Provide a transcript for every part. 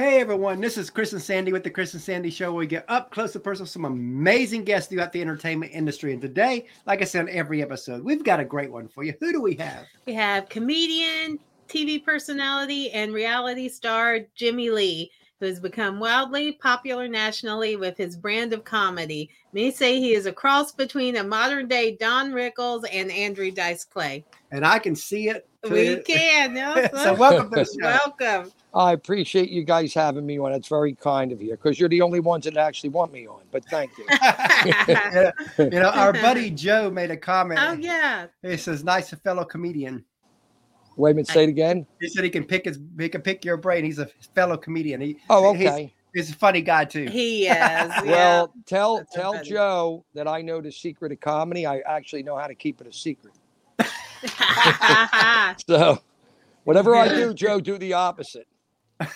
Hey everyone, this is Chris and Sandy with the Chris and Sandy Show. Where we get up close and personal with some amazing guests throughout the entertainment industry. And today, like I said on every episode, we've got a great one for you. Who do we have? We have comedian, TV personality, and reality star Jimmie Lee, who has become wildly popular nationally with his brand of comedy. Many say he is a cross between a modern day Don Rickles and Andrew Dice Clay. And I can see it. We can. no, so welcome to the show. Welcome. I appreciate you guys having me on. It's very kind of you because you're the only ones that actually want me on. But thank you. You know, our buddy Joe made a comment. Oh yeah. He says, "Nice fellow comedian." Wait a minute, say it again. He said he can pick his, he can pick your brain. He's a fellow comedian. He, Oh, he's- okay. He's, a funny guy too. He is. yeah. Well, tell That's tell funny. Joe that I know the secret of comedy. I actually know how to keep it a secret. So, whatever I do, Joe, do the opposite.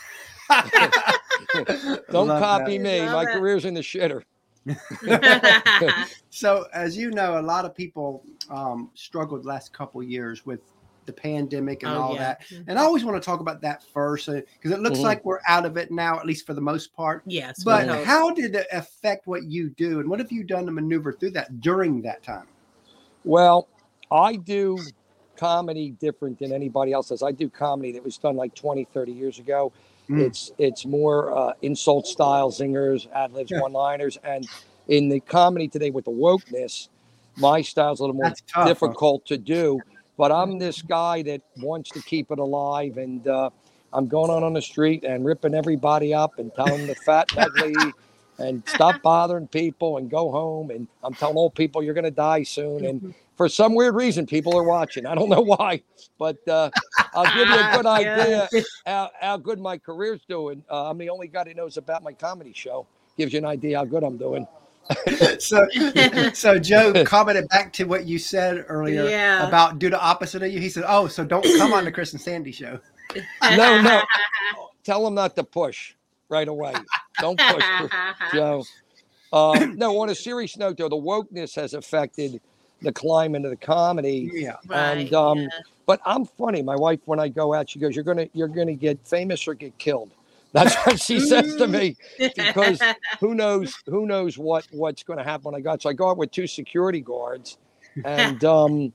Don't Love copy that. me. Love My it. career's in the shitter. So, as you know, a lot of people um, struggled the last couple years with the pandemic and Oh, all yeah. that. And I always want to talk about that first because it looks Mhm. like we're out of it now, at least for the most part. yes. But hope. how did it affect what you do, and what have you done to maneuver through that during that time? Well, I do comedy different than anybody else does. I do comedy that was done like 20, 30 years ago. Mm. It's it's more uh, insult style, zingers, ad libs, Yeah. one liners, and in the comedy today with the wokeness, my style's a little more tough, huh? difficult to do. But I'm this guy that wants to keep it alive, and uh, I'm going on on the street and ripping everybody up and telling them the fat and ugly and stop bothering people and go home. And I'm telling old people you're going to die soon. And for some weird reason, people are watching. I don't know why, but uh, I'll give you a good idea how, how good my career's doing. Uh, I'm the only guy that knows about my comedy show. Gives you an idea how good I'm doing. so, so Joe commented back to what you said earlier Yeah. about do the opposite of you. He said, "Oh, so don't come on the Chris and Sandy show." No, no. Tell them not to push right away. Don't push, Joe. Uh, no, on a serious note, though, the wokeness has affected the climate of the comedy. Yeah, Right, and um, yeah. but I'm funny. My wife, when I go out, she goes, "You're gonna, you're gonna get famous or get killed." That's what she says to me because who knows, who knows what what's going to happen when I got. So I go out with two security guards, and um,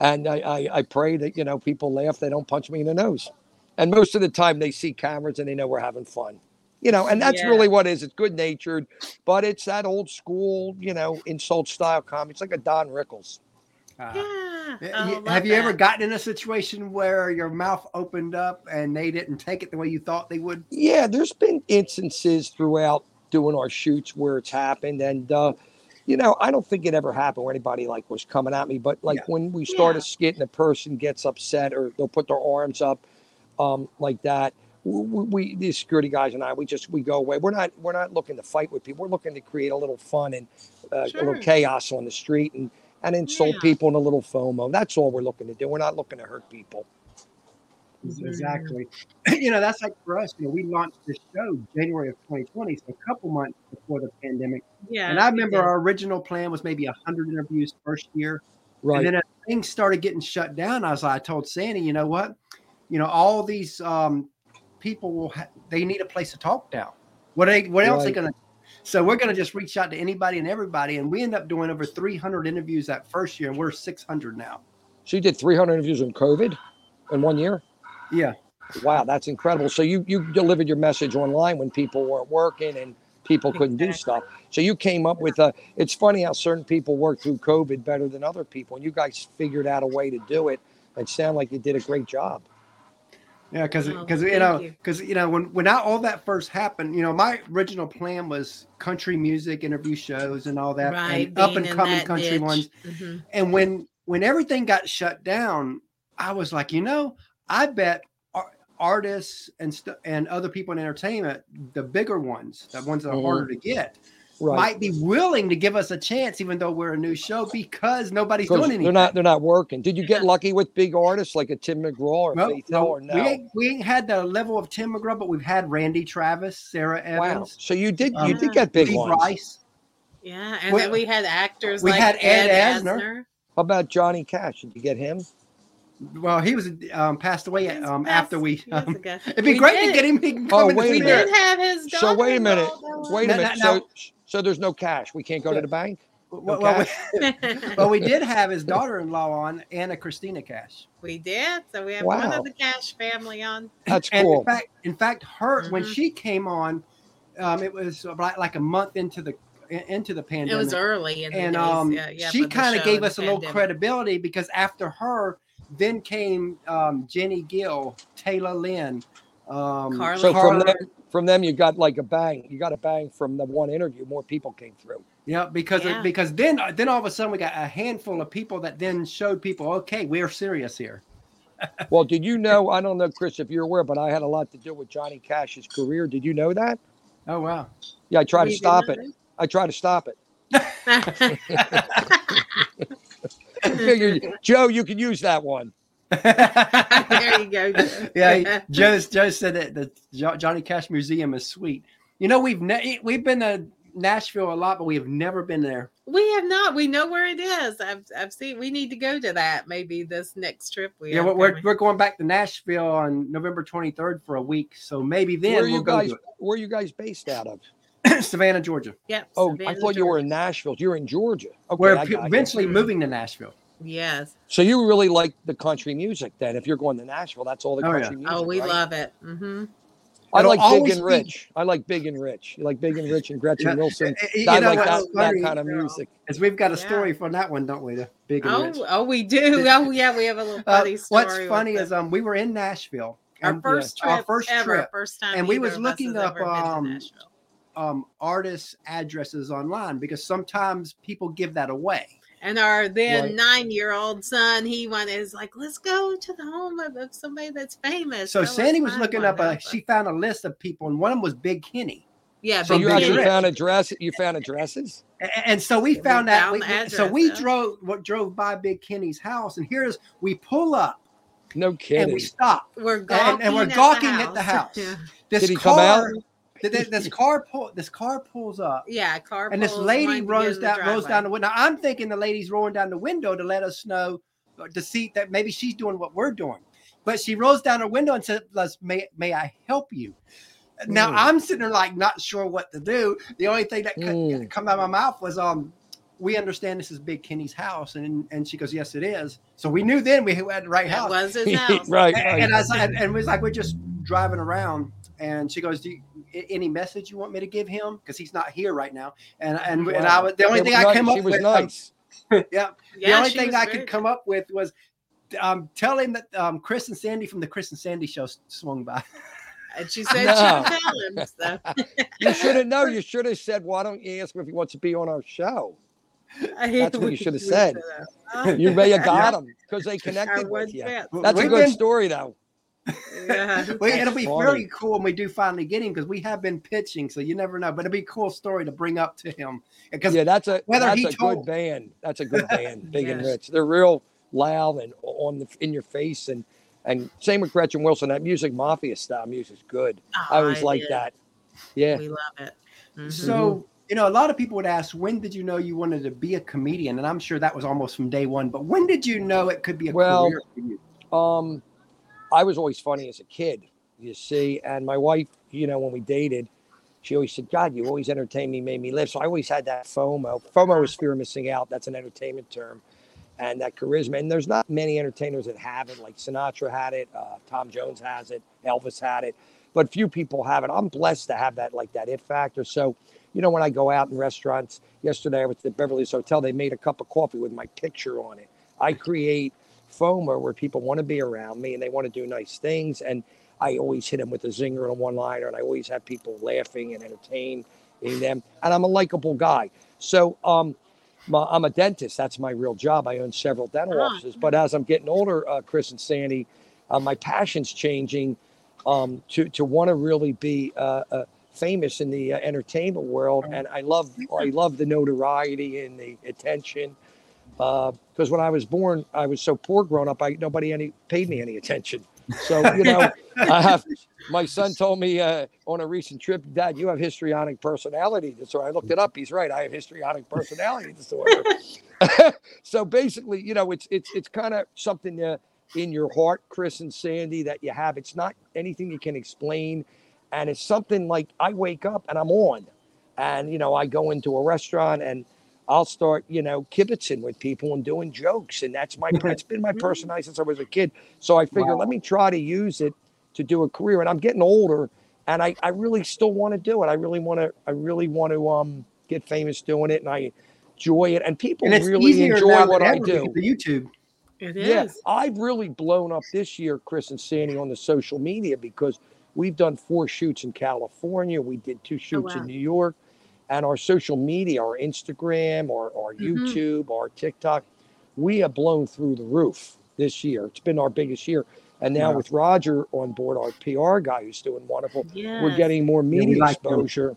and I, I I pray that you know people laugh, they don't punch me in the nose, and most of the time they see cameras and they know we're having fun. You know, and that's Yeah. really what it is. It's good natured, but it's that old school, you know, insult style comedy. It's like a Don Rickles. Uh, Yeah. y- y- love have you ever gotten in a situation where your mouth opened up and they didn't take it the way you thought they would? Yeah, there's been instances throughout doing our shoots where it's happened, and uh, you know, I don't think it ever happened where anybody like was coming at me. But like Yeah. when we start Yeah. a skit and a person gets upset or they'll put their arms up, um, like that. We, we the security guys and I, we just we go away. We're not we're not looking to fight with people. We're looking to create a little fun and uh, a little chaos on the street and and insult Yeah. people in a little FOMO. That's all we're looking to do. We're not looking to hurt people. Exactly. You know, that's like for us. You know, we launched this show January of 2020, so a couple months before the pandemic. Yeah. and I remember our original plan was maybe 100 interviews first year. Right. And then as things started getting shut down, I was I told Sandy, you know what? You know, all these um, people will ha- they need a place to talk now. What they what else are they gonna? So we're gonna just reach out to anybody and everybody, and we end up doing over 300 interviews that first year, and we're 600 now. so you did 300 interviews on COVID in one year. Yeah, Wow, that's incredible. So you you delivered your message online when people weren't working and people couldn't do stuff. So you came up with a. It's funny how certain people work through COVID better than other people, and you guys figured out a way to do it. And it sounded like you did a great job. Yeah, because Oh, because you know because you know when when I, all that first happened, you know, my original plan was country music interview shows and all that, right. and up and coming country niche. ones. Mhm. And when when everything got shut down, I was like, you know, I bet artists and st- and other people in entertainment, the bigger ones, the ones that are Mhm. harder to get, Right. might be willing to give us a chance, even though we're a new show, because nobody's doing anything. they're not they're not working. Did you get lucky with big artists like a Tim McGraw or Well, Faith Hill no, or no? we, ain't, we ain't had the level of Tim McGraw, but we've had Randy Travis, Sara Wow. Evans, So you did you um, did get big Steve ones. Rice. Yeah. And We- then we had actors we like had Ed Ed, Asner. Asner. How about Johnny Cash? Did you get him? Well, he was um, passed away um, past- after we. Um, it'd be We great to get him. He Oh, wait a minute. did have his So wait a minute. Wait a No, minute. no, So so there's no cash. We can't go to the bank. Well, well, we, well, we did have his daughter-in-law on, Ana Cristina Cash. we did. So we have one of the Cash family on. That's And cool. in fact, in fact, her when Mhm. she came on, um, it was like, like a month into the into the pandemic. It was early in the and days. um, yeah, yeah, she kind of gave and the us a little credibility because after her, then came um, Jenny Gill, Tayla Lynn, um, Carly. So from them, from them, you got like a bang. You got a bang from the one interview. More people came through. Yeah, because Yeah. because then then all of a sudden we got a handful of people that then showed people, okay, we're serious here. Well, did you know? I don't know, Chris, if you're aware, but I had a lot to do with Johnny Cash's career. Did you know that? Oh wow. Yeah, I tried to stop not it. I tried to stop it. know. I figured, Joe, you can use that one. there you go. Joe. yeah, Joe Joe said that the Jo- Johnny Cash Museum is sweet. You know, we've ne- we've been to Nashville a lot, but we have never been there. We have not. We know where it is. I've I've seen. We need to go to that. Maybe this next trip. We yeah, we're we're, coming. we're going back to Nashville on November 23rd for a week, so maybe then where are we'll you go guys? to Where are you guys based out of? It. Savannah, Georgia. Yep. Oh, I Savannah, thought you were in Nashville. You're in Georgia. Okay, we're I p- you. eventually moving to Nashville. Yes. So you really like the country music then? If you're going to Nashville, that's all the Oh, yeah. country music. Oh, we right? love it. Mm-hmm. I It'll like Big always and be- Rich. I like Big and Rich. You like Big and Rich and Gretchen Yeah, Wilson. you I know like that, what's that funny kind of music. is we've got a Yeah. story for that one, don't we? The big and Oh, rich. oh, we do. Oh, yeah, we have a little Uh, funny story. what's funny is um we were in Nashville. our and, first yeah, our trip, first ever, trip, first time, and we was looking up, ever um, Nashville. Um artist addresses online because sometimes people give that away. And our then Right. nine-year-old son, he wanted is like, let's go to the home of, of somebody that's famous. So Go, let's Sandy was find looking up a she found a list of people and one of them was Big Kenny. yeah, So you actually found address. You found addresses. A- And so we We found that. found we- the so we yeah. drove what drove by Big Kenny's house, and here's we pull up No and kidding. we stop. We're gawking, and we're at, gawking the at the house. yeah. This Did he come out? Th- th- This car pull. This car pulls up, yeah, car. and this lady wanting runs in down rolls down the window. Now, I'm thinking the lady's rolling down the window to let us know uh, to see that maybe she's doing what we're doing. But she rolls down her window and says, "Les, may may I help you?" Now Mm. I'm sitting there like not sure what to do. The only thing that could Mm. come out of my mouth was, "Um, we understand this is Big Kenny's house," and and she goes, "Yes, it is." So we knew then we had the right That house. was his house. right, And, right. and I said, and it was like we're just driving around, and she goes, "Do you, any message you want me to give him? Because he's not here right now." And and, and I was the only They thing were I nice. came She up was with. um, nice. yeah, the only thing was I very could come up with was um, tell him that um, Chris and Sandy from the Chris and Sandy show swung by. And she said No. she would tell him. So. You should have known. You should have said, "Why don't you ask him if he wants to be on our show?" That's what you should have said. You may have got him because they connected with you. bet. That's a We've good been- story, though. Yeah. Well, it'll be funny. really cool when we do finally get him because we have been pitching, so you never know. But it'll be a cool story to bring up to him because Yeah, that's a whether that's he a told- good band. That's a good band, Big and Rich. They're real loud and on the in your face, and and same with Gretchen Wilson. That music, mafia style music's good. I always Oh, like that. Yeah. We love it. Mhm. So, you know, a lot of people would ask, when did you know you wanted to be a comedian? And I'm sure that was almost from day one. But when did you know it could be a Well, career for you? Um, I was always funny as a kid, you see, and my wife, you know, when we dated, she always said, "God, you always entertain me, made me live." So I always had that FOMO. FOMO is fear of missing out. That's an entertainment term, and that charisma. And there's not many entertainers that have it. Like Sinatra had it, uh, Tom Jones has it, Elvis had it, but few people have it. I'm blessed to have that, like that it factor. So, you know, when I go out in restaurants, yesterday I was at the Beverly Hotel. They made a cup of coffee with my picture on it. I create FOMO where people want to be around me and they want to do nice things. And I always hit them with a zinger and a one liner, and I always have people laughing and entertaining them. And I'm a likable guy. So um, my, I'm a dentist. That's my real job. I own several dental Ah. offices. But as I'm getting older, uh, Chris and Sandy, uh, my passion's changing um, to to want to really be uh, uh, famous in the uh, entertainment world. And I love I love the notoriety and the attention because when I was born, I was so poor growing up. I nobody any paid me any attention. So you know, I have. My son told me uh, on a recent trip, Dad, you have histrionic personality disorder. I looked it up. He's right. I have histrionic personality disorder. so basically, you know, it's it's it's kind of something uh, in your heart, Chris and Sandy, that you have. It's not anything you can explain. And it's something like I wake up and I'm on. And, you know, I go into a restaurant and I'll start, you know, kibitzing with people and doing jokes. And that's my, it's been my personality since I was a kid. So I figure, Wow. let me try to use it to do a career. And I'm getting older and I, I really still want to do it. I really want to, I really want to um, get famous doing it. And I enjoy it. And people And really enjoy what I do. because of YouTube. It Yeah, is. I've really blown up this year, Chris and Sandy, on the social media because we've done four shoots in California. We did two shoots wow. in New York. And our social media, our Instagram, our, our Mhm. YouTube, our TikTok, we have blown through the roof this year. It's been our biggest year. And now Wow. with Roger on board, our PR guy who's doing wonderful, Yes. we're getting more we media like him. exposure.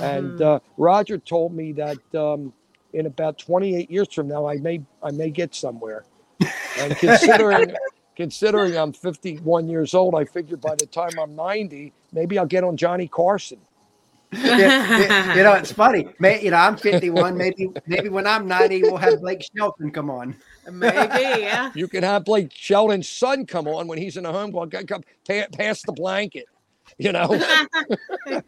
And Mhm. uh, Roger told me that um, in about 28 years from now, I may I may get somewhere. And considering considering I'm 51 years old, I figured by the time I'm 90, maybe I'll get on Johnny Carson. Yeah, yeah, you know, it's funny. May, you know, I'm 51. Maybe, maybe when I'm 90, we'll have Blake Shelton come on. Maybe, yeah. You can have Blake Shelton's son come on when he's in a home. Well, come, come pass the blanket, you know.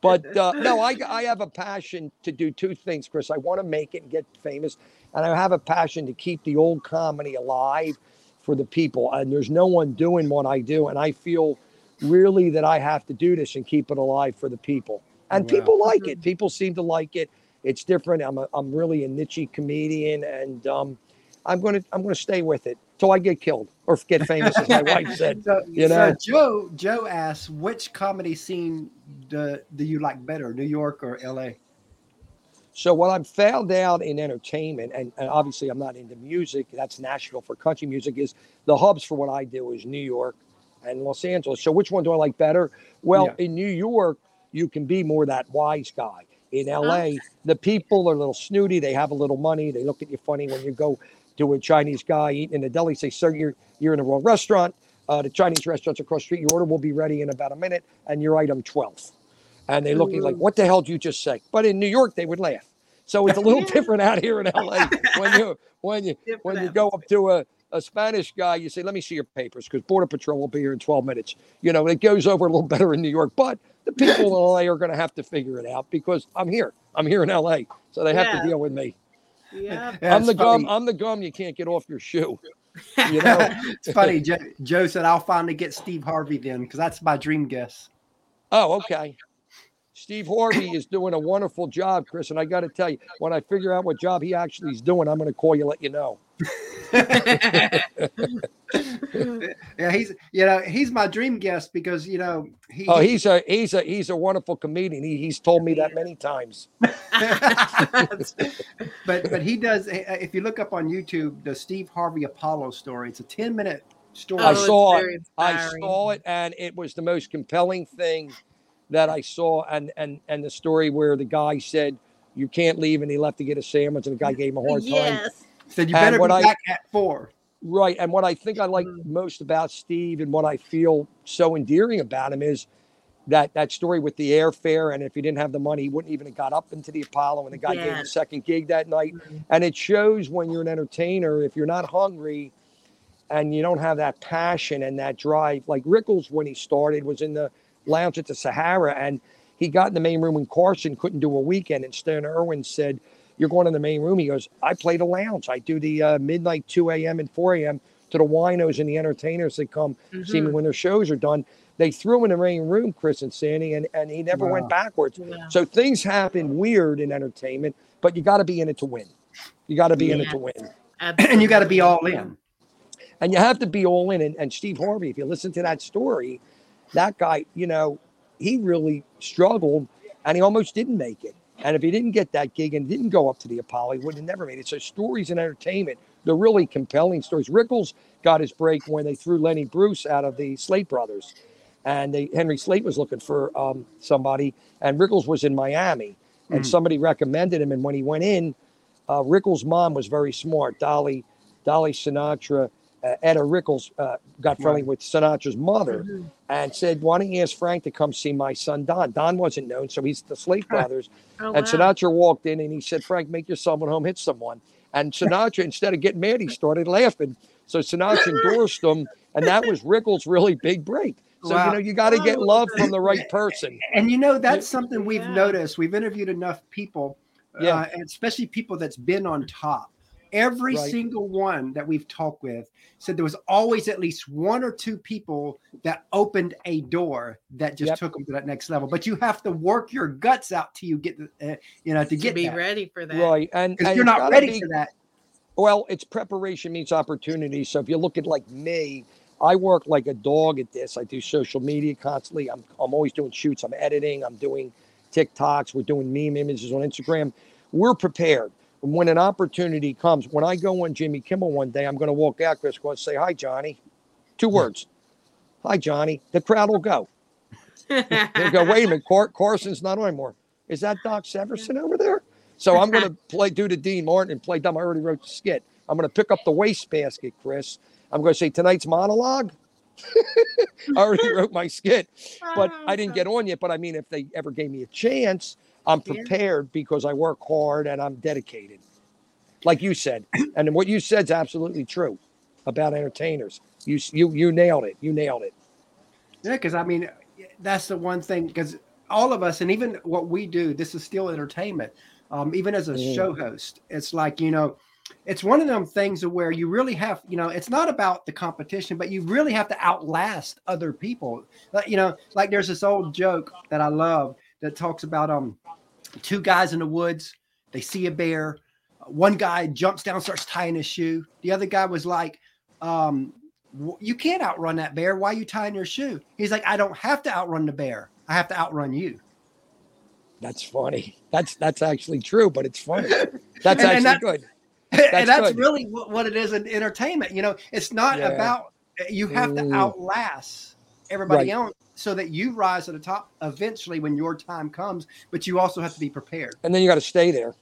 But uh, no, I, I have a passion to do two things, Chris. I want to make it and get famous, and I have a passion to keep the old comedy alive for the people. And there's no one doing what I do, and I feel really that I have to do this and keep it alive for the people. And Wow. people like it. People seem to like it. It's different. I'm a, I'm really a niche comedian, and um, I'm gonna I'm gonna stay with it till I get killed or get famous, as my wife said. So, You so know. Joe, Joe asks, which comedy scene do, do you like better, New York or LA? So what I've found out in entertainment, and, and obviously I'm not into music, that's Nashville for country music, is the hubs for what I do is New York and Los Angeles. So which one do I like better? Well, Yeah. in New York, you can be more that wise guy. In LA, the people are a little snooty. They have a little money. They look at you funny when you go to a Chinese guy eating in a deli. Say, sir, you're you're in the wrong restaurant. Uh, the Chinese restaurant's across the street. Your order will be ready in about a minute, and your item 12. And they look at you like, what the hell did you just say? But in New York, they would laugh. So it's a little different out here in LA when you when you when you go up to a, a Spanish guy, you say, "Let me see your papers," because Border Patrol will be here in 12 minutes. You know, it goes over a little better in New York, but the people in LA are going to have to figure it out because I'm here. I'm here in LA, so they have Yeah. to deal with me. Yeah. Yeah, I'm it's the gum. I'm the gum you can't get off your shoe. You know. it's funny. Joe, Joe said, I'll finally get Steve Harvey then because that's my dream guess. Oh, okay. Steve Harvey is doing a wonderful job, Chris. And I got to tell you, when I figure out what job he actually is doing, I'm going to call you, let you know. Yeah, he's you know he's my dream guest because you know he. Oh, he's a he's a he's a wonderful comedian. He, he's told me that many times. but but he does. Eh, eh, if you look up on YouTube, the Steve Harvey Apollo story, it's a ten minute story. I Oh, it's saw it. I saw it, and it was the most compelling thing that I saw. And and and the story where the guy said, "You can't leave," and he left to get a sandwich, and the guy gave him a hard time. Said you better be I- back at four. Right. And what I think I like Mhm. most about Steve and what I feel so endearing about him is that that story with the airfare. And if he didn't have the money, he wouldn't even have got up into the Apollo and the guy gave him a second gig that night. Mhm. And it shows when you're an entertainer, if you're not hungry and you don't have that passion and that drive, like Rickles when he started was in the lounge at the Sahara and he got in the main room when Carson couldn't do a weekend and Stan Irwin said, you're going in the main room. He goes, I play the lounge. I do the uh, midnight 2 a.m. and 4 a.m. to the winos and the entertainers that come see me Mhm. when their shows are done. They threw him in the main room, Chris and Sandy, and, and he never Wow. went backwards. Yeah. So things happen weird in entertainment, but you got to be in it to win. You got to be in it to win. Absolutely. and you got to be all in. And you have to be all in. And, and Steve Harvey, if you listen to that story, that guy, you know, he really struggled and he almost didn't make it. And if he didn't get that gig and didn't go up to the Apollo, he would have never made it. So stories in entertainment, they're really compelling stories. Rickles got his break when they threw Lenny Bruce out of the Slate Brothers. And they, Henry Slate was looking for um, somebody, and Rickles was in Miami. And Mhm. somebody recommended him. And when he went in, uh, Rickles' mom was very smart. Dolly, Dolly Sinatra, uh, Etta Rickles uh, got friendly Right. with Sinatra's mother Mhm. and said, "Why don't you ask Frank to come see my son Don?" Don wasn't known, so he's the Slate Brothers. Oh, and wow. Sinatra walked in and he said, "Frank, make your son at home hit someone." And Sinatra, instead of getting mad, he started laughing. So Sinatra endorsed him, and that was Rickles' really big break. So Wow. you know you got to get Oh, love from the right person. And you know, that's something we've Yeah. noticed. We've interviewed enough people, Yeah. uh, and especially people that's been on top. Every Right. single one that we've talked with said there was always at least one or two people that opened a door that just Yep. took them to that next level. But you have to work your guts out till you get, uh, you know, to to get be that. ready for that. Right, and, and you're not ready be- for that. Well, it's preparation meets opportunity. So if you look at like me, I work like a dog at this. I do social media constantly. I'm I'm always doing shoots. I'm editing. I'm doing TikToks. We're doing meme images on Instagram. We're prepared. When an opportunity comes, when I go on Jimmy Kimmel one day, I'm going to walk out, Chris, go and say, "Hi, Johnny." Two words. Hi, Johnny. The crowd will go. They'll go, wait a minute, Car- Carson's not on anymore. Is that Doc Severinsen over there? So I'm going to play, do the Dean Martin and play dumb. I already wrote the skit. I'm going to pick up the wastebasket, Chris. I'm going to say tonight's monologue. I already wrote my skit, but I didn't oh, get on yet. But I mean, if they ever gave me a chance, I'm Yeah. prepared because I work hard and I'm dedicated. Like you said, and what you said is absolutely true about entertainers. You you you nailed it. You nailed it. Yeah, because I mean, that's the one thing. Because all of us, and even what we do, this is still entertainment. Um, even as a Mm. show host, it's like you know, it's one of them things where you really have, you know, it's not about the competition, but you really have to outlast other people. Like, you know, like there's this old joke that I love that talks about um, two guys in the woods. They see a bear. One guy jumps down, starts tying his shoe. The other guy was like, um, you can't outrun that bear. Why are you tying your shoe? He's like, I don't have to outrun the bear. I have to outrun you. That's funny. That's that's actually true, but it's funny. That's And- actually and that- good. and that's good. really what, what it is in entertainment. You know, it's not Yeah. about you have to Mm. outlast everybody Right. else so that you rise to the top eventually when your time comes, but you also have to be prepared. And then you got to stay there.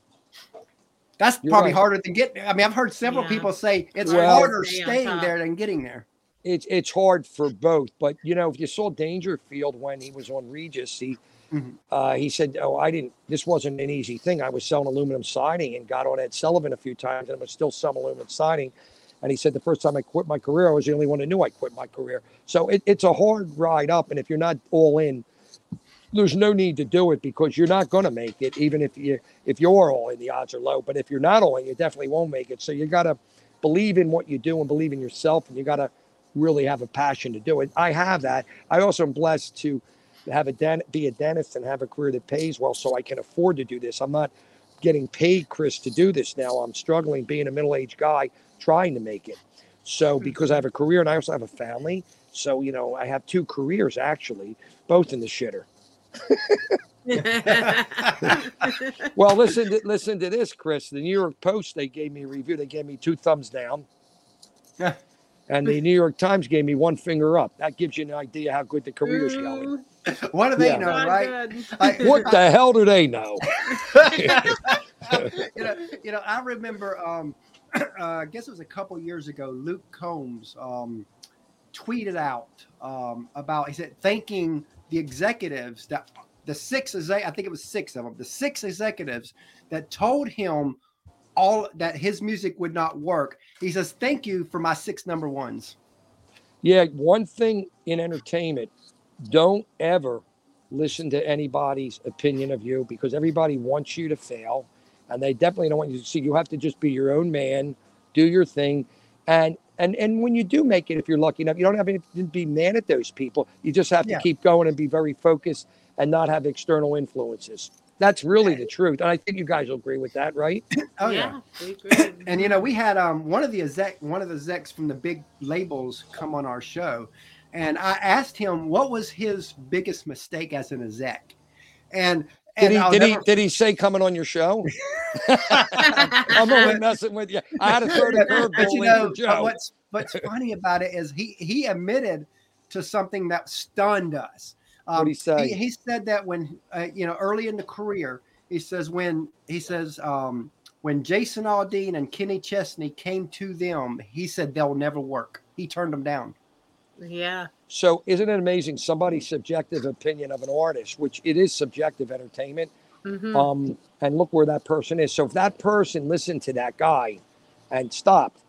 That's You're probably right. harder to get. I mean, I've heard several Yeah. people say it's Well- harder Stay staying top. there than getting there. It's it's hard for both. But you know, if you saw Dangerfield when he was on Regis, he Mhm. uh, he said, "Oh, I didn't. This wasn't an easy thing. I was selling aluminum siding and got on Ed Sullivan a few times, and I was still selling aluminum siding." And he said, "The first time I quit my career, I was the only one who knew I quit my career." So it, it's a hard ride up, and if you're not all in, there's no need to do it because you're not going to make it. Even if you if you're all in, the odds are low. But if you're not all in, you definitely won't make it. So you got to believe in what you do and believe in yourself, and you got to really have a passion to do it. I have that. I also am blessed to have a den- be a dentist and have a career that pays well, so I can afford to do this. I'm not getting paid, Chris, to do this now. I'm struggling being a middle-aged guy trying to make it. So because I have a career and I also have a family, so you know I have two careers actually, both in the shitter. Well, listen to listen to this, Chris. The New York Post they gave me a review. They gave me two thumbs down. And the New York Times gave me one finger up. That gives you an idea how good the career's going. What do they Yeah. know, not right? I- What the hell do they know? you know, you know, I remember. Um, I guess it was a couple years ago. Luke Combs um, tweeted out um, about. He said thanking the executives that the six. I think it was six of them. The six executives that told him all that his music would not work. He says, "Thank you for my six number ones." Yeah, one thing in entertainment, don't ever listen to anybody's opinion of you because everybody wants you to fail and they definitely don't want you to see you have to just be your own man, do your thing. And and and when you do make it, if you're lucky enough, you don't have to be mad at those people. You just have to Yeah. keep going and be very focused and not have external influences. That's really the truth. And I think you guys will agree with that, right? Oh yeah. we agree. And you know, we had um one of the exec one of the execs from the big labels come on our show, and I asked him what was his biggest mistake as an exec, and Did he I'll did he did he say coming on your show? I'm only messing with you. I had the but curveball you know Joe. what's what's funny about it is he he admitted to something that stunned us. Um, What'd he say? He, he said that when uh, you know early in the career, he says when he says um, when Jason Aldean and Kenny Chesney came to them, he said they'll never work. He turned them down. Yeah. So isn't it amazing? Somebody's subjective opinion of an artist, which it is subjective entertainment. Mhm. Um, and look where that person is. So if that person listened to that guy and stopped,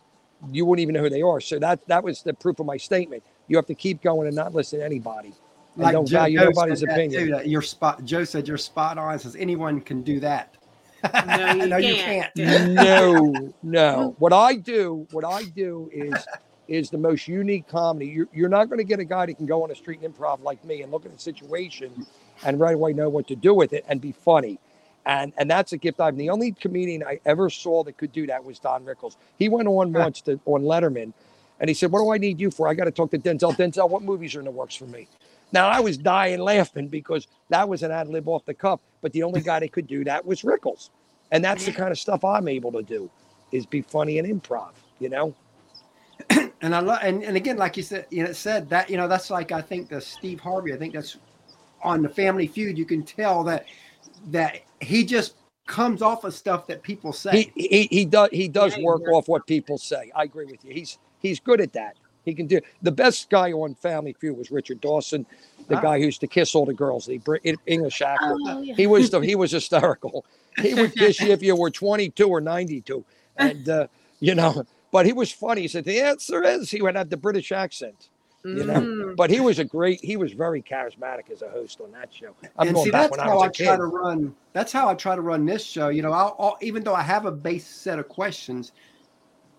you wouldn't even know who they are. So that that was the proof of my statement. You have to keep going and not listen to anybody. And Like don't Joe- value Joe nobody's that opinion. too, that you're spot. Joe said you're spot on. Says anyone can do that. No, you can't. no, no. What I do, what I do is is the most unique comedy. You're, you're not going to get a guy that can go on a street and improv like me and look at the situation and right away know what to do with it and be funny. And and that's a gift I've. The only comedian I ever saw that could do that was Don Rickles. He went on once to on Letterman, and he said, "What do I need you for? I got to talk to Denzel. Denzel, what movies are in the works for me?" Now I was dying laughing because that was an ad lib off the cuff. But the only guy that could do that was Rickles, and that's the kind of stuff I'm able to do, is be funny and improv. You know. And I love, and, and again, like you said, you know, said that, you know, that's like I think the Steve Harvey. I think that's on the Family Feud. You can tell that that he just comes off of stuff that people say. He he he does he does Yeah, work works off what people say. I agree with you. He's he's good at that. He can do the best guy on Family Feud was Richard Dawson, the Ah. guy who used to kiss all the girls, the English actor. Oh, yeah. He was the, he was hysterical. He would kiss you if you were 22 or 92, and uh, you know. But he was funny. He said the answer is he would have the British accent. You know. Mhm. But he was a great. He was very charismatic as a host on that show. I'm and going see, back that's when I how I, try to run. That's how I try to run this show. You know, I'll, I'll even though I have a base set of questions,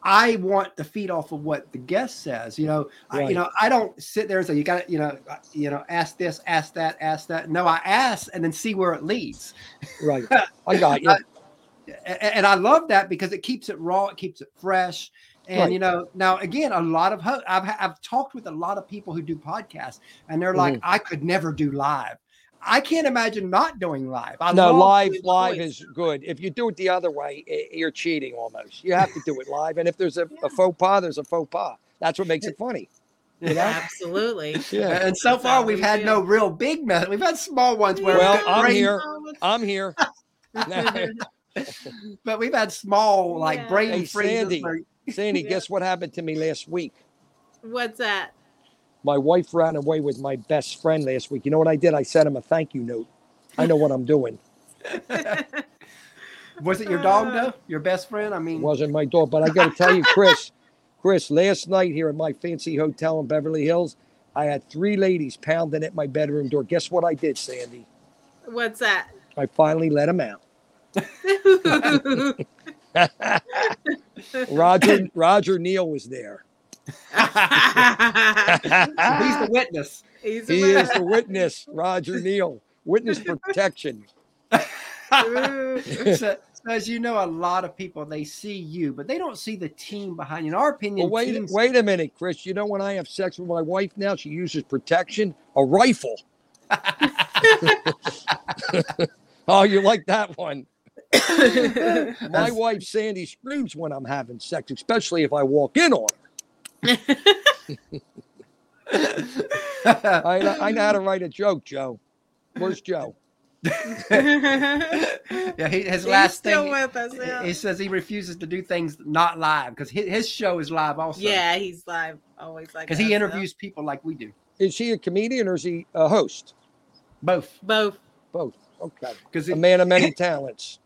I want to feed off of what the guest says. You know, I, you know, I don't sit there and say you got to, you know, uh, you know, ask this, ask that, ask that. No, I ask and then see where it leads. Right. I got you. And I love that because it keeps it raw, it keeps it fresh. And Right. you know, now again, a lot of ho- I've I've talked with a lot of people who do podcasts, and they're like, Mm-hmm. I could never do live. I can't imagine not doing live. I no, live live voice. is good. If you do it the other way, i- you're cheating almost. You have to do it live, and if there's a, a faux pas, there's a faux pas. That's what makes it funny. You know? Absolutely. Yeah. And so That's far, we've had feel. no real big mess. We've had small ones where, Well, I'm here. I'm here. but we've had small like Yeah. brain Hey, freezes. Sandy. where- Sandy, Yeah. guess what happened to me last week? What's that? My wife ran away with my best friend last week. You know what I did? I sent him a thank you note. I know what I'm doing. was it your dog Uh, though? Your best friend? I mean, It mean, wasn't my dog, but I got to tell you, Chris, Chris, last night here at my fancy hotel in Beverly Hills, I had three ladies pounding at my bedroom door. Guess what I did, Sandy? What's that? I finally let them out. Roger Roger Neal was there. he's the witness. He's He is the witness, Roger Neal. Witness protection. So, so as you know, a lot of people they see you, but they don't see the team behind you. In our opinion, Well, wait, teams, wait a minute, Chris. You know when I have sex with my wife now, she uses protection, a rifle. oh, you like that one? My wife Sandy screams when I'm having sex, especially if I walk in on her. I, know- I know how to write a joke, Joe. Where's Joe? yeah, he, his He's last still thing. with us. Yeah. He says he refuses to do things not live because his, his show is live also. yeah, he's live. Always like because he so. interviews people like we do. Is he a comedian or is he a host? Both. both. Both. Okay. Because A man of many talents.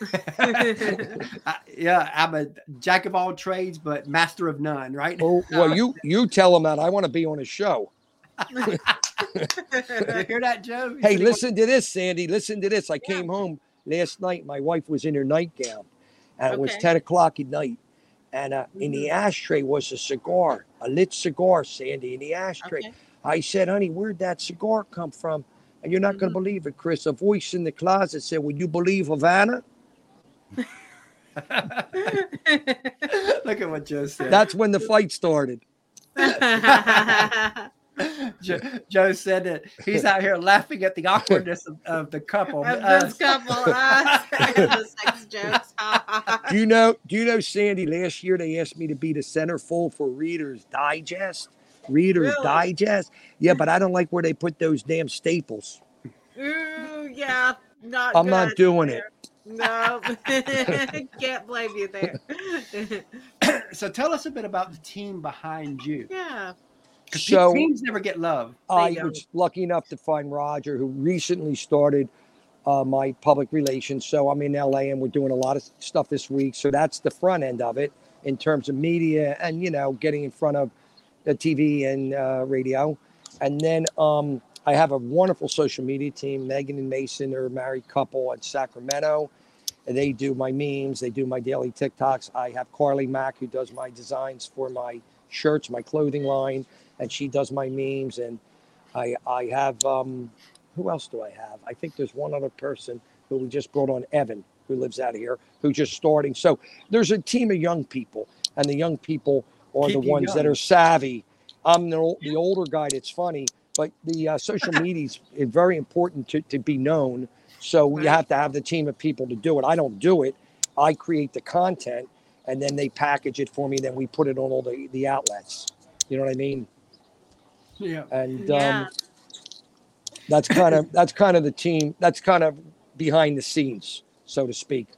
yeah, I'm a jack of all trades, but master of none. Right? Oh, well, you you tell him that I want to be on his show. you hear that, Joe? Hey, listen to this, Sandy. Listen to this. I came home last night. My wife was in her nightgown, and it was 10 o'clock at night. And uh, in the ashtray was a cigar, a lit cigar, Sandy, in the ashtray. Okay. I said, honey, where'd that cigar come from? And you're not going to believe it, Chris. A voice in the closet said, Would you believe Havana? Look at what Joe said. That's when the fight started. Joe, Joe said that he's out here laughing at the awkwardness of, of the couple. Of Uh, this couple, us, the sex jokes. Do you know? Do you know, Sandy? Last year they asked me to be the centerfold for Reader's Digest. Reader's Really? Digest. Yeah, but I don't like where they put those damn staples. Ooh, yeah, not. I'm not good doing there. No, can't blame you there. so tell us a bit about the team behind you. Yeah. So teams never get love. I was lucky enough to find Roger, who recently started uh, my public relations. So I'm in LA and we're doing a lot of stuff this week. So that's the front end of it. in terms of media and you know getting in front of the TV and uh, radio. And then um, I have a wonderful social media team. Megan and Mason are a married couple at Sacramento. And they do my memes, they do my daily TikToks. I have Carly Mack who does my designs for my shirts, my clothing line, and she does my memes. And I I have um, who else do I have? I think there's one other person who we just brought on, Evan, who lives out here, who's just starting. So there's a team of young people, and the young people are Keep the you ones that are savvy. I'm the, the older guy that's funny, but the uh, social media is is very important to, to be known. So you have to have the team of people to do it. I don't do it. I create the content, and then they package it for me. Then we put it on all the, the outlets. You know what I mean? Yeah. And Yeah. um, that's kind of that's kind of the team. That's kind of behind the scenes, so to speak.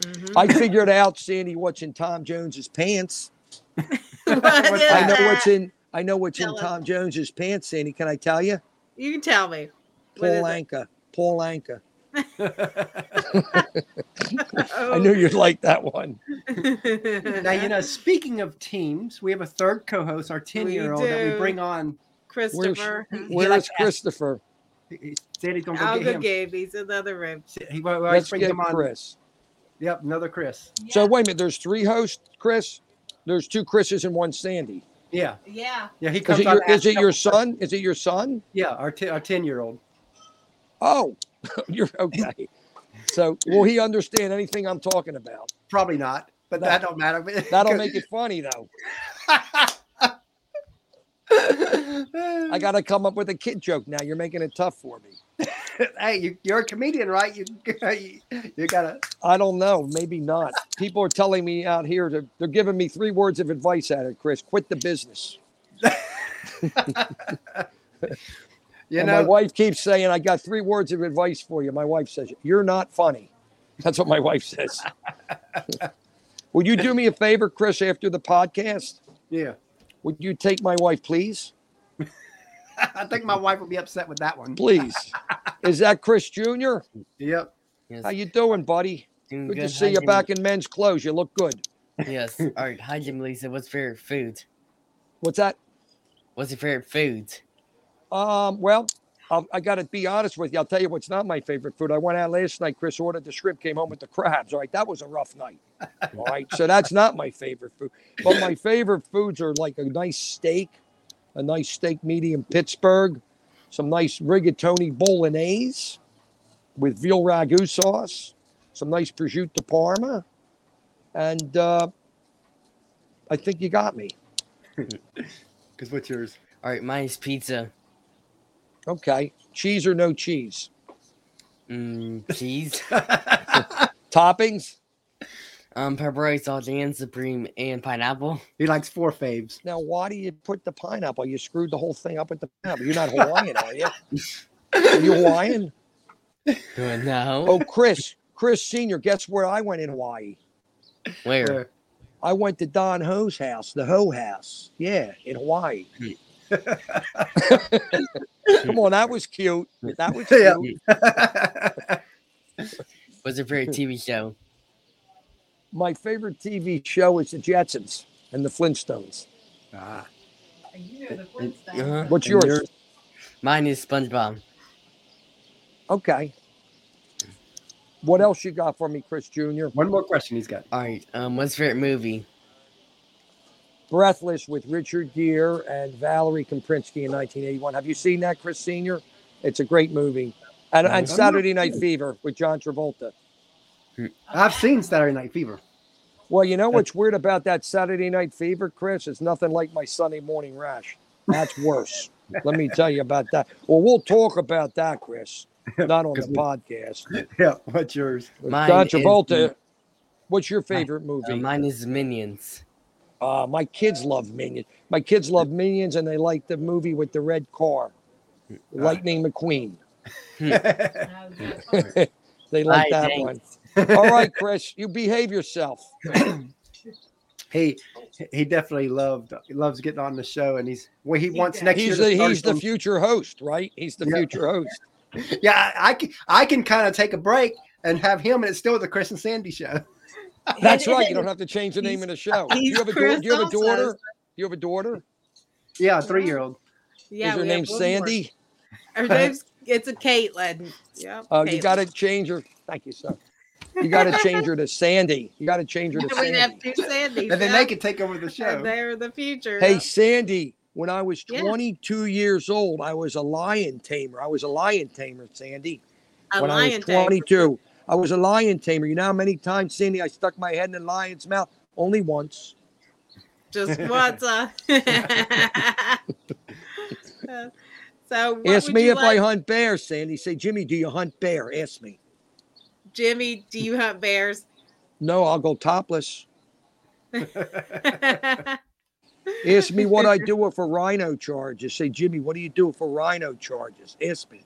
Mhm. I figured out, Sandy, what's in Tom Jones's pants. What I know that? what's in. I know what's Tell in us. Tom Jones's pants, Sandy. Can I tell you? You can tell me. What Paul is it? Anka. Paul Anka. I Oh. knew you'd oh. like that one. now you know. Speaking of teams, we have a third co-host, our ten-year-old that we bring on. Christopher. He- he Where's likes to ask- Christopher? he- Sandy's gonna go I'll get go him. Gabe. He's another rib. He, we always Let's bring get him on. Chris. Yep, another Chris. So wait a minute. There's three hosts, Chris. There's two Chris's and one Sandy. Yeah, Yeah. yeah. He Is comes it your, is it your son? Is it your son? Yeah, our t- our ten-year-old. Oh, you're okay. So will he understand anything I'm talking about? Probably not, but No. that don't matter. That'll make it funny though. I got to come up with a kid joke now. You're making it tough for me. hey, you, you're a comedian, right? You you, you gotta. I don't know. Maybe not. People are telling me out here, to, they're giving me three words of advice at it, Chris. Quit the business. You and know, my wife keeps saying, I got three words of advice for you. My wife says, You're not funny. That's what my wife says. Would you do me a favor, Chris, after the podcast? yeah. Would you take my wife, please? I think my wife will be upset with that one. Please. Is that Chris Jr.? Yep. Yes. How you doing, buddy? Doing Good to Hi, see you Jimmie. back in men's clothes. You look good. Yes. All right. Hi, Jim Lisa. What's your favorite food? What's that? What's your favorite food? Um, well, I'll, I got to be honest with you. I'll tell you what's not my favorite food. I went out last night. Chris ordered the shrimp, came home with the crabs. All right, that was a rough night. All right, so that's not my favorite food. But my favorite foods are like a nice steak, a nice steak medium Pittsburgh, some nice rigatoni bolognese with veal ragu sauce, some nice prosciutto parma, and uh, I think you got me. Because what's yours? All right. Mine is pizza. Okay, cheese or no cheese? Mm, cheese. Toppings? Um, pepperoni, saltine, supreme, and pineapple. he likes four faves. Now, why do you put the pineapple? You screwed the whole thing up with the pineapple. You're not Hawaiian, are you? Are you Hawaiian? No. Oh, Chris, Chris Senior. Guess where I went in Hawaii? Where? Where? I went to Don Ho's house, the Ho house. Yeah, in Hawaii. Come on, that was cute. That was Yeah. cute. What's your favorite TV show? My favorite TV show is the Jetsons and the Flintstones. ah, Uh-huh. What's yours? yours? Mine is SpongeBob. Okay. What else you got for me, Chris Jr.? one more question he's got. All right. Um, what's your favorite movie? Breathless with Richard Gere and Valerie Kaprisky in 1981. Have you seen that, Chris Senior? It's a great movie. And, and Saturday Night. Fever with John Travolta. I've seen Saturday Night Fever. Well, you know what's weird about that Saturday Night Fever, Chris? It's nothing like my Sunday morning rash. That's worse. Let me tell you about that. Well, we'll talk about that, Chris. Not on the podcast. Yeah. What's yours? Mine John is- Travolta. What's your favorite Uh, movie? mine is Minions. Uh, my kids love Minions. My kids love Minions, and they like the movie with the red car, Lightning McQueen. They like Hi, that thanks. one. All right, Chris, you behave yourself. he he definitely loved loves getting on the show, and he's well, he wants next He's year. the to start he's the future host, right? He's the Yeah. future host. yeah, I, I can I can kind of take a break and have him, and it's still the Chris and Sandy show. That's right. You don't have to change the name of the show. Do you have a, do you have a also. daughter? You have a daughter? Yeah, three year old. Yeah, Is her name. Sandy? Her name's it's a Caitlin. Yep. Oh, you got to change her. Thank you, sir. You got to change her to Sandy. You got to change her to We have Sandy. two Sandys. And then yeah. they could take over the show. And they're the future. Hey. Sandy, when I was Yeah. 22 years old, I was a lion tamer. I was a lion tamer, Sandy. a when I lion was tamer. 22, I was a lion tamer. You know how many times, Sandy, I stuck my head in a lion's mouth? Only once. Just what's uh So what Ask would me you if like- I hunt bears, Sandy. Say, Jimmie, do you hunt bear? Ask me. Jimmie, do you hunt bears? No, I'll go topless. Ask me what I do for rhino charges. Say, Jimmie, what do you do for rhino charges? Ask me.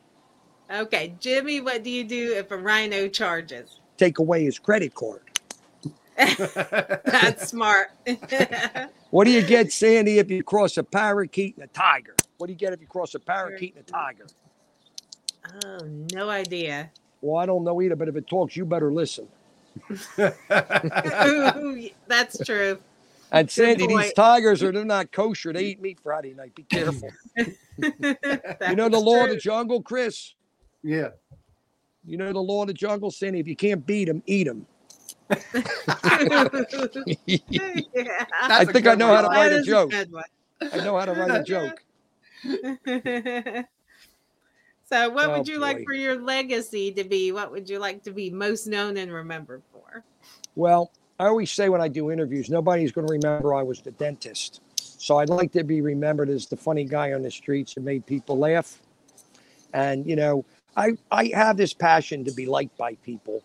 okay, Jimmie, what do you do if a rhino charges? Take away his credit card. That's smart. What do you get, Sandy, if you cross a parakeet and a tiger? What do you get if you cross a parakeet and a tiger? oh, no idea. Well, I don't know either, but if it talks, you better listen. Ooh, That's true. And Sandy, these tigers are they're not kosher. They eat meat Friday night. Be careful. you know the law of the jungle, Chris. yeah. You know the law of the jungle, Sandy. If you can't beat them, eat them. yeah. I think I know how to That write a joke. good. I know how to write a joke. So, what Oh, would you like for your legacy to be? What would you like to be most known and remembered for? Well, I always say when I do interviews, nobody's going to remember I was the dentist. So I'd like to be remembered as the funny guy on the streets who made people laugh. And you know, I I have this passion to be liked by people.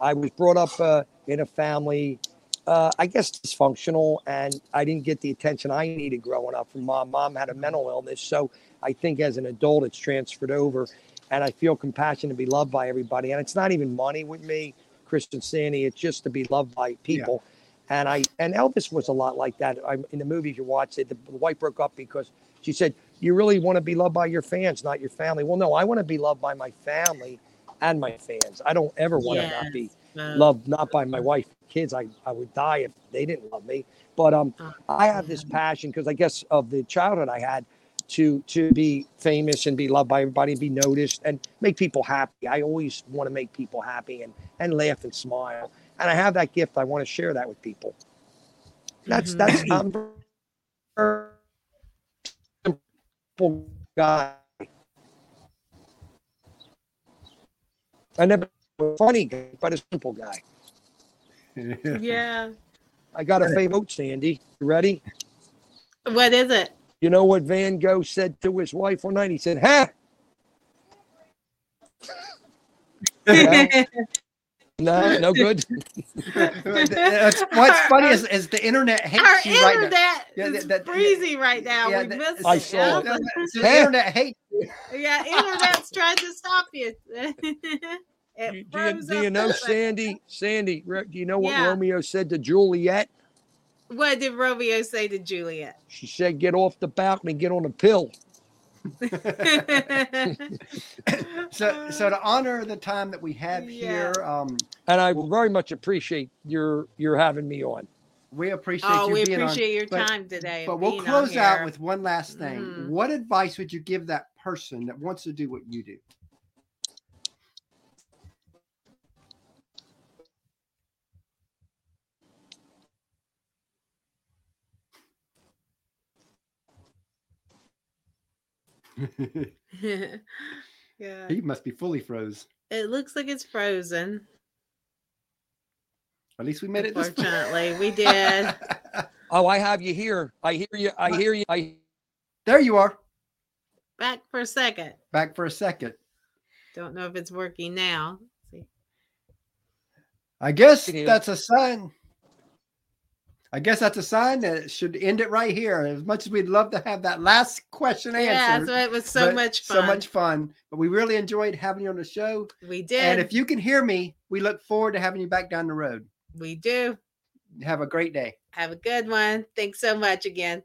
I was brought up uh, in a family, uh, I guess dysfunctional, and I didn't get the attention I needed growing up from mom. Mom had a mental illness, so I think as an adult it's transferred over, and I feel compassion to be loved by everybody. And it's not even money with me, Chris and Sandy. It's just to be loved by people. And I and Elvis was a lot like that. I, in the movie, if you watch it, the, the wife broke up because she said, "You really want to be loved by your fans, not your family." Well, no, I want to be loved by my family and my fans. I don't ever want to not be Uh, loved not by my wife, kids. I, I would die if they didn't love me. But um, Oh, I have this passion because I guess of the childhood I had to to be famous and be loved by everybody, be noticed, and make people happy. I always want to make people happy and and laugh and smile. And I have that gift. I want to share that with people. That's Mhm. that's I'm a simple guy. I never a funny guy, but a simple guy. yeah. I got a favorite, Sandy. You ready? What is it? You know what Van Gogh said to his wife one night? He said, "Ha." Yeah. No, no good." That's, what's funny is, is the internet hates Our you right now. internet Yeah, is that- that- freezing right now. Yeah, we that- missed I saw yeah. it. The, the internet hates you. Yeah, internet's trying to stop you. Do you, do you- do you know for a second. Sandy? Sandy, do you know what Yeah. Romeo said to Juliet? What did Romeo say to Juliet? She said, "Get off the balcony, get on a pill." so so to honor the time that we have Yeah. here um And I very much appreciate your your having me on. we appreciate oh, you we being on appreciate your but- time today. but we'll close out with one last thing Mhm. what advice would you give that person that wants to do what you do yeah. he must be fully froze It looks like it's frozen. at least we made it this far. Unfortunately, we did. Oh, I have you here. I hear you. I hear you. I there you are Back for a second. back for a second Don't know if it's working now. See. i guess that's a sign i guess that's a sign that it should end it right here as much as we'd love to have that last question Yeah, answered so it was so much fun. so much fun but we really enjoyed having you on the show We did. and if you can hear me we look forward to having you back down the road we do. have a great day Have a good one. Thanks so much again.